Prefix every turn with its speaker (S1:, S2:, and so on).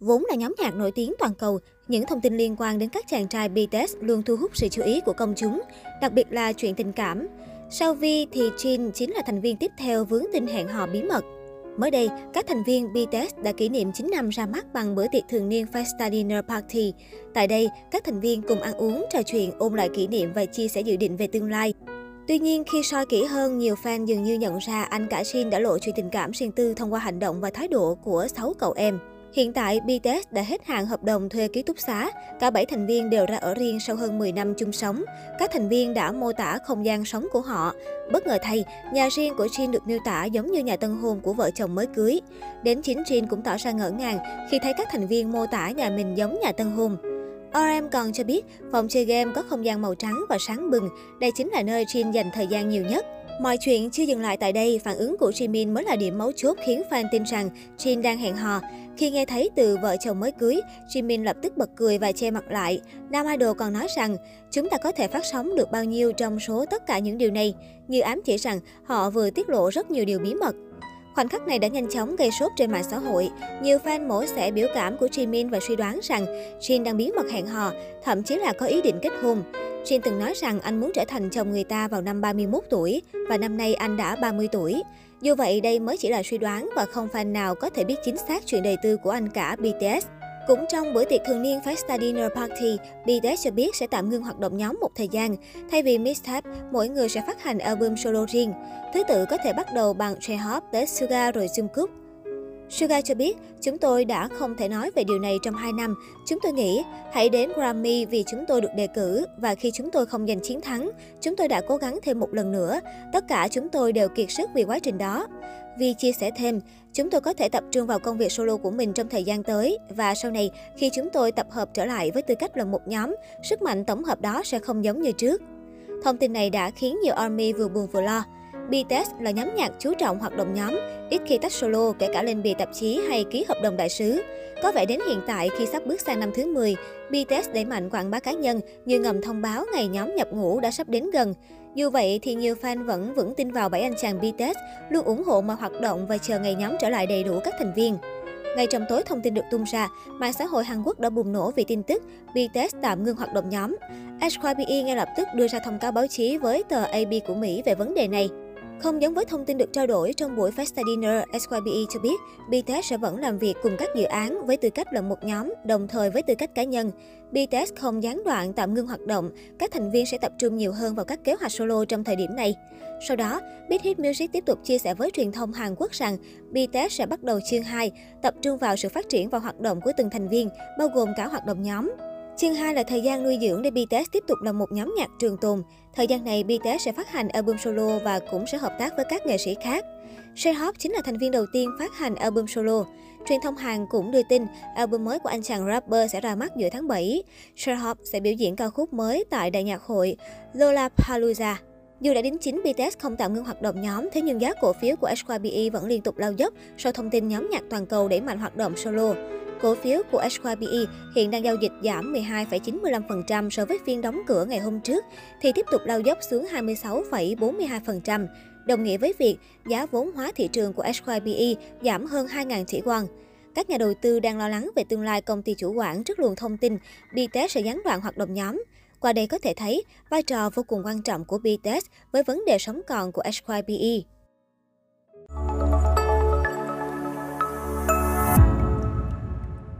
S1: Vốn là nhóm nhạc nổi tiếng toàn cầu, những thông tin liên quan đến các chàng trai BTS luôn thu hút sự chú ý của công chúng, đặc biệt là chuyện tình cảm. Sau Vi thì Jin chính là thành viên tiếp theo vướng tin hẹn hò bí mật. Mới đây, các thành viên BTS đã kỷ niệm 9 năm ra mắt bằng bữa tiệc thường niên Festa Dinner Party. Tại đây, các thành viên cùng ăn uống, trò chuyện, ôn lại kỷ niệm và chia sẻ dự định về tương lai. Tuy nhiên, khi soi kỹ hơn, nhiều fan dường như nhận ra anh cả Jin đã lộ chuyện tình cảm riêng tư thông qua hành động và thái độ của 6 cậu em. Hiện tại, BTS đã hết hạn hợp đồng thuê ký túc xá. Cả 7 thành viên đều ra ở riêng sau hơn 10 năm chung sống. Các thành viên đã mô tả không gian sống của họ. Bất ngờ thay, nhà riêng của Jin được miêu tả giống như nhà tân hôn của vợ chồng mới cưới. Đến chính Jin cũng tỏ ra ngỡ ngàng khi thấy các thành viên mô tả nhà mình giống nhà tân hôn. RM còn cho biết, phòng chơi game có không gian màu trắng và sáng bừng. Đây chính là nơi Jin dành thời gian nhiều nhất. Mọi chuyện chưa dừng lại tại đây, phản ứng của Jimin mới là điểm mấu chốt khiến fan tin rằng Jin đang hẹn hò. Khi nghe thấy từ vợ chồng mới cưới, Jimin lập tức bật cười và che mặt lại. Nam Idol còn nói rằng, chúng ta có thể phát sóng được bao nhiêu trong số tất cả những điều này, như ám chỉ rằng họ vừa tiết lộ rất nhiều điều bí mật. Khoảnh khắc này đã nhanh chóng gây sốt trên mạng xã hội. Nhiều fan mổ xẻ biểu cảm của Jimin và suy đoán rằng Jin đang bí mật hẹn hò, thậm chí là có ý định kết hôn. Shin từng nói rằng anh muốn trở thành chồng người ta vào năm 31 tuổi và năm nay anh đã 30 tuổi. Dù vậy, đây mới chỉ là suy đoán và không fan nào có thể biết chính xác chuyện đời tư của anh cả BTS. Cũng trong bữa tiệc thường niên Festa Dinner Party, BTS cho biết sẽ tạm ngưng hoạt động nhóm một thời gian. Thay vì mixtape, mỗi người sẽ phát hành album solo riêng. Thứ tự có thể bắt đầu bằng J-Hope, tới Suga rồi Jungkook. Suga cho biết, chúng tôi đã không thể nói về điều này trong 2 năm. Chúng tôi nghĩ, hãy đến Grammy vì chúng tôi được đề cử và khi chúng tôi không giành chiến thắng, chúng tôi đã cố gắng thêm một lần nữa. Tất cả chúng tôi đều kiệt sức vì quá trình đó. Vì chia sẻ thêm, chúng tôi có thể tập trung vào công việc solo của mình trong thời gian tới và sau này khi chúng tôi tập hợp trở lại với tư cách là một nhóm, sức mạnh tổng hợp đó sẽ không giống như trước. Thông tin này đã khiến nhiều ARMY vừa buồn vừa lo. BTS là nhóm nhạc chú trọng hoạt động nhóm, ít khi tách solo kể cả lên bìa tạp chí hay ký hợp đồng đại sứ. Có vẻ đến hiện tại khi sắp bước sang năm thứ 10, BTS đẩy mạnh quảng bá cá nhân như ngầm thông báo ngày nhóm nhập ngũ đã sắp đến gần. Dù vậy thì nhiều fan vẫn vững tin vào bảy anh chàng BTS, luôn ủng hộ mọi hoạt động và chờ ngày nhóm trở lại đầy đủ các thành viên. Ngay trong tối thông tin được tung ra, mạng xã hội Hàn Quốc đã bùng nổ vì tin tức BTS tạm ngưng hoạt động nhóm. HYBE ngay lập tức đưa ra thông cáo báo chí với tờ AB của Mỹ về vấn đề này. Không giống với thông tin được trao đổi trong buổi Festa Dinner, SYBE cho biết BTS sẽ vẫn làm việc cùng các dự án với tư cách là một nhóm, đồng thời với tư cách cá nhân. BTS không gián đoạn tạm ngưng hoạt động, các thành viên sẽ tập trung nhiều hơn vào các kế hoạch solo trong thời điểm này. Sau đó, Big Hit Music tiếp tục chia sẻ với truyền thông Hàn Quốc rằng BTS sẽ bắt đầu chương 2, tập trung vào sự phát triển và hoạt động của từng thành viên, bao gồm cả hoạt động nhóm. Chương 2 là thời gian nuôi dưỡng để BTS tiếp tục là một nhóm nhạc trường tồn. Thời gian này, BTS sẽ phát hành album solo và cũng sẽ hợp tác với các nghệ sĩ khác. J-Hop chính là thành viên đầu tiên phát hành album solo. Truyền thông Hàn cũng đưa tin album mới của anh chàng rapper sẽ ra mắt giữa tháng 7. J-Hop sẽ biểu diễn ca khúc mới tại đại nhạc hội Lollapalooza. Dù đã đính chính BTS không tạm ngưng hoạt động nhóm, thế nhưng giá cổ phiếu của HYBE vẫn liên tục lao dốc sau thông tin nhóm nhạc toàn cầu đẩy mạnh hoạt động solo. Cổ phiếu của HYBE hiện đang giao dịch giảm 12,95% so với phiên đóng cửa ngày hôm trước, thì tiếp tục lao dốc xuống 26,42%, đồng nghĩa với việc giá vốn hóa thị trường của HYBE giảm hơn 2.000 tỷ won. Các nhà đầu tư đang lo lắng về tương lai công ty chủ quản trước luồng thông tin BTS sẽ gián đoạn hoạt động nhóm. Qua đây có thể thấy vai trò vô cùng quan trọng của BTS với vấn đề sống còn của HYBE.